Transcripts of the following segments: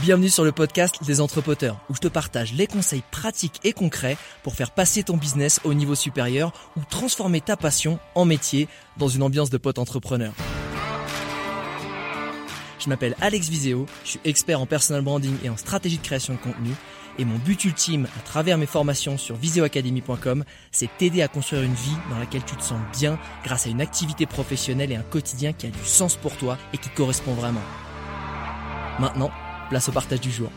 Bienvenue sur le podcast des entrepoteurs où je te partage les conseils pratiques et concrets pour faire passer ton business au niveau supérieur ou transformer ta passion en métier dans une ambiance de pote entrepreneur. Je m'appelle Alex Viseo, je suis expert en personal branding et en stratégie de création de contenu et mon but ultime à travers mes formations sur viseoacademy.com, c'est t'aider à construire une vie dans laquelle tu te sens bien grâce à une activité professionnelle et un quotidien qui a du sens pour toi et qui correspond vraiment. Maintenant, place au partage du jour.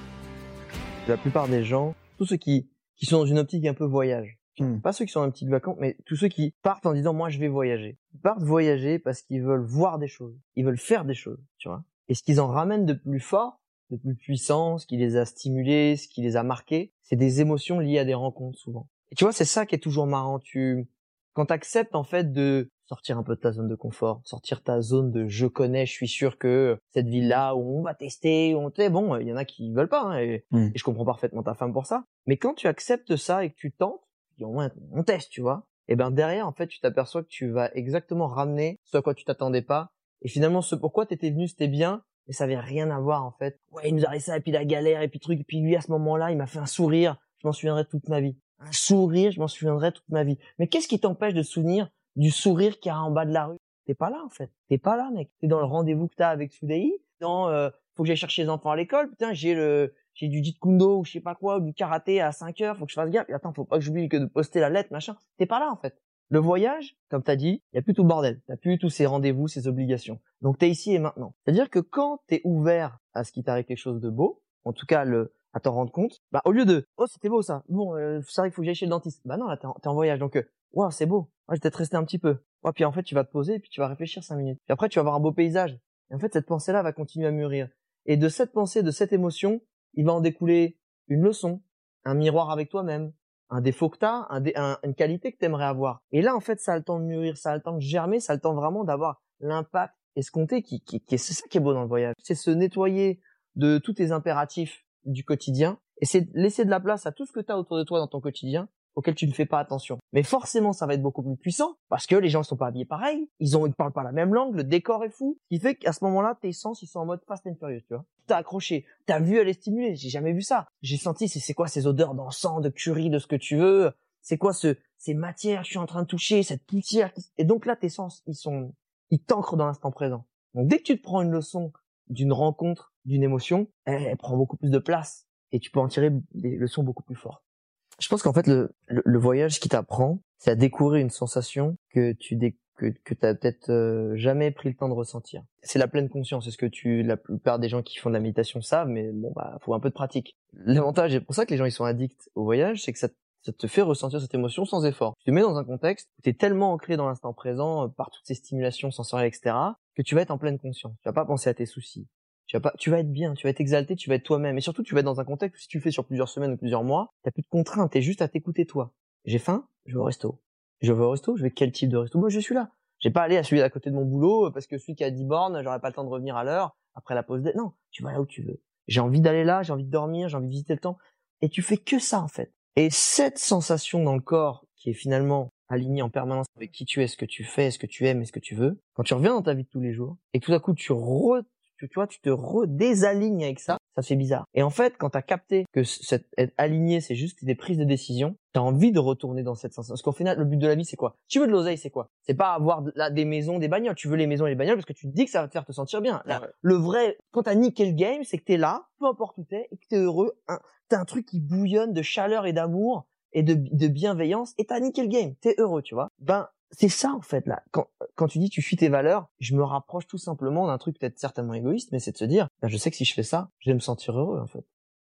La plupart des gens, tous ceux qui, qui sont dans une optique un peu voyage, Hmm. pas ceux qui sont dans une petite vacance, mais tous ceux qui partent en disant moi je vais voyager. Ils partent voyager parce qu'ils veulent voir des choses, ils veulent faire des choses, tu vois. Et ce qu'ils en ramènent de plus fort, de plus puissant, ce qui les a stimulés, ce qui les a marqués, c'est des émotions liées à des rencontres souvent. Et tu vois, c'est ça qui est toujours marrant. Tu, quand t'acceptes en fait de sortir un peu de ta zone de confort, sortir ta zone de je connais, je suis sûr que cette ville-là où on va tester, on t'est bon, il y en a qui veulent pas, hein, et, Mm. et je comprends parfaitement ta femme pour ça. Mais quand tu acceptes ça et que tu tentes, puis au moins on teste, tu vois. Et ben derrière, en fait, tu t'aperçois que tu vas exactement ramener ce à quoi tu t'attendais pas. Et finalement, ce pourquoi t'étais venu, c'était bien, mais ça avait rien à voir en fait. Ouais, il nous arrive ça, et puis la galère, et puis truc, et puis lui à ce moment-là, il m'a fait un sourire. Je m'en souviendrai toute ma vie. Un sourire, je m'en souviendrai toute ma vie. Mais qu'est-ce qui t'empêche de souvenir du sourire qu'il y a en bas de la rue? T'es pas là en fait. T'es pas là, mec. T'es dans le rendez-vous que t'as avec Soudei. Dans, euh, faut que j'aille chercher les enfants à l'école. Putain, j'ai le, j'ai du Jeet Kundo ou je sais pas quoi, ou du karaté à 5 heures. Faut que je fasse gaffe. Attends, faut pas que j'oublie que de poster la lettre, machin. T'es pas là en fait. Le voyage, comme t'as dit, y a plus tout bordel. T'as plus tous ces rendez-vous, ces obligations. Donc t'es ici et maintenant. C'est-à-dire que quand t'es ouvert à ce qui t'arrive quelque chose de beau, en tout cas le, à t'en rendre compte, bah au lieu de oh c'était beau ça, bon euh, vrai qu'il faut que j'aille chez le dentiste. Bah non là t'es en, voyage donc euh, waouh c'est beau. Ouais, je vais peut-être rester un petit peu. Ouais, puis en fait tu vas te poser puis tu vas réfléchir cinq minutes. Puis après tu vas avoir un beau paysage. Et en fait cette pensée là va continuer à mûrir. Et de cette pensée, de cette émotion, il va en découler une leçon, un miroir avec toi-même, un défaut que t'as, un, une qualité que t'aimerais avoir. Et là en fait ça a le temps de mûrir, ça a le temps de germer, ça a le temps vraiment d'avoir l'impact escompté qui, qui, qui est c'est ça qui est beau dans le voyage. C'est se nettoyer de tous tes impératifs du quotidien et c'est laisser de la place à tout ce que tu as autour de toi dans ton quotidien auquel tu ne fais pas attention. Mais forcément, ça va être beaucoup plus puissant parce que les gens ne sont pas habillés pareil, ils ont ils parlent pas la même langue, le décor est fou, qui fait qu'à ce moment-là, tes sens ils sont en mode fast and furious, tu vois. T'as accroché, ta vue elle est stimulée, j'ai jamais vu ça. J'ai senti c'est quoi ces odeurs d'encens, de curry, de ce que tu veux, c'est quoi ce ces matières je suis en train de toucher, cette poussière et donc là tes sens ils sont ils t'ancrent dans l'instant présent. Donc dès que tu te prends une leçon d'une rencontre, d'une émotion, elle, prend beaucoup plus de place et tu peux en tirer des leçons beaucoup plus fortes. Je pense qu'en fait le, voyage qui t'apprend, c'est à découvrir une sensation que tu que, que t'as peut-être euh, jamais pris le temps de ressentir. C'est la pleine conscience, c'est ce que tu la plupart des gens qui font de la méditation savent, mais bon bah faut un peu de pratique. L'avantage, et pour ça que les gens ils sont addicts au voyage, c'est que ça ça te fait ressentir cette émotion sans effort. Tu te mets dans un contexte où tu es tellement ancré dans l'instant présent euh, par toutes ces stimulations sensorielles, etc., que tu vas être en pleine conscience. Tu vas pas penser à tes soucis. Tu vas pas, tu vas être bien, tu vas être exalté, tu vas être toi-même. Et surtout, tu vas être dans un contexte où si tu fais sur plusieurs semaines ou plusieurs mois, t'as plus de contraintes, t'es juste à t'écouter toi. J'ai faim, je vais au resto. Je vais au resto, je vais quel type de resto? Moi, je suis là. J'ai pas allé à celui d'à côté de mon boulot euh, parce que celui qui a 10 bornes, j'aurais pas le temps de revenir à l'heure après la pause. Non, tu vas là où tu veux. J'ai envie d'aller là, j'ai envie de dormir, j'ai envie de visiter le temps. Et tu fais que ça, en fait. Et cette sensation dans le corps qui est finalement alignée en permanence avec qui tu es, ce que tu fais, ce que tu aimes et ce que tu veux, quand tu reviens dans ta vie de tous les jours et tout à coup tu re, tu, tu vois, tu te redésalignes avec ça, ça fait bizarre. Et en fait, quand t'as capté que cette, être aligné, c'est juste des prises de décision, t'as envie de retourner dans cette sensation. Parce qu'au final, le but de la vie, c'est quoi? Tu veux de l'oseille, c'est quoi? C'est pas avoir de- là, des maisons, des bagnoles. Tu veux les maisons et les bagnoles parce que tu te dis que ça va te faire te sentir bien. Là, Ouais. Le vrai, quand t'as niqué le game, c'est que t'es là, peu importe où t'es, et que t'es heureux. Un- T'as un truc qui bouillonne de chaleur et d'amour et de, de bienveillance, et t'as niqué le game. T'es heureux, tu vois? Ben, c'est ça en fait là. Quand, quand tu dis tu fuis tes valeurs, je me rapproche tout simplement d'un truc peut-être certainement égoïste, mais c'est de se dire, ben, je sais que si je fais ça, je vais me sentir heureux en fait.